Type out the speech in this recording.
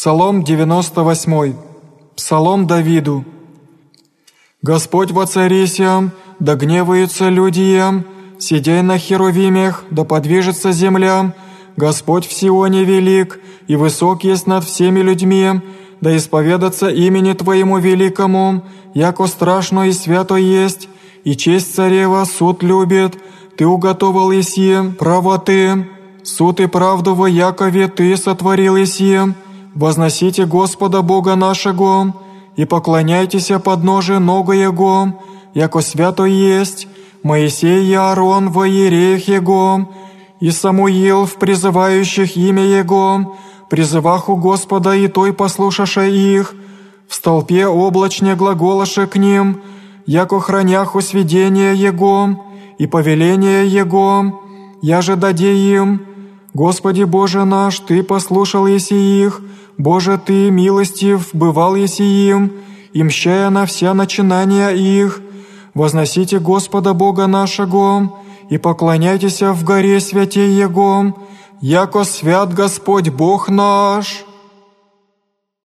Псалом 98. Псалом Давиду. Господь воцарися, да гневаются люди, сидя на херувимях, да подвижется земля. Господь в Сионе велик, и высок есть над всеми людьми, да исповедаться имени Твоему великому, яко страшно и свято есть, и честь царева суд любит, Ты уготовал Иси, право Ты, суд и правду во Якове Ты сотворил Иси, возносите Господа Бога нашего, и поклоняйтесь подноже ногу Его, яко свято есть, Моисей и Аарон во иереях Его, и Самуил в призывающих имя Его, призывах у Господа и той послушаше их, в столпе облачне глаголаше к ним, яко храняху сведения Его и повеления Его, я же даде им, Господи Боже наш, Ты послушал еси их, Боже Ты милостив, бывал еси им, и мщая на вся начинания их, возносите Господа Бога нашего, и поклоняйтесь в горе святей Его, яко свят Господь Бог наш».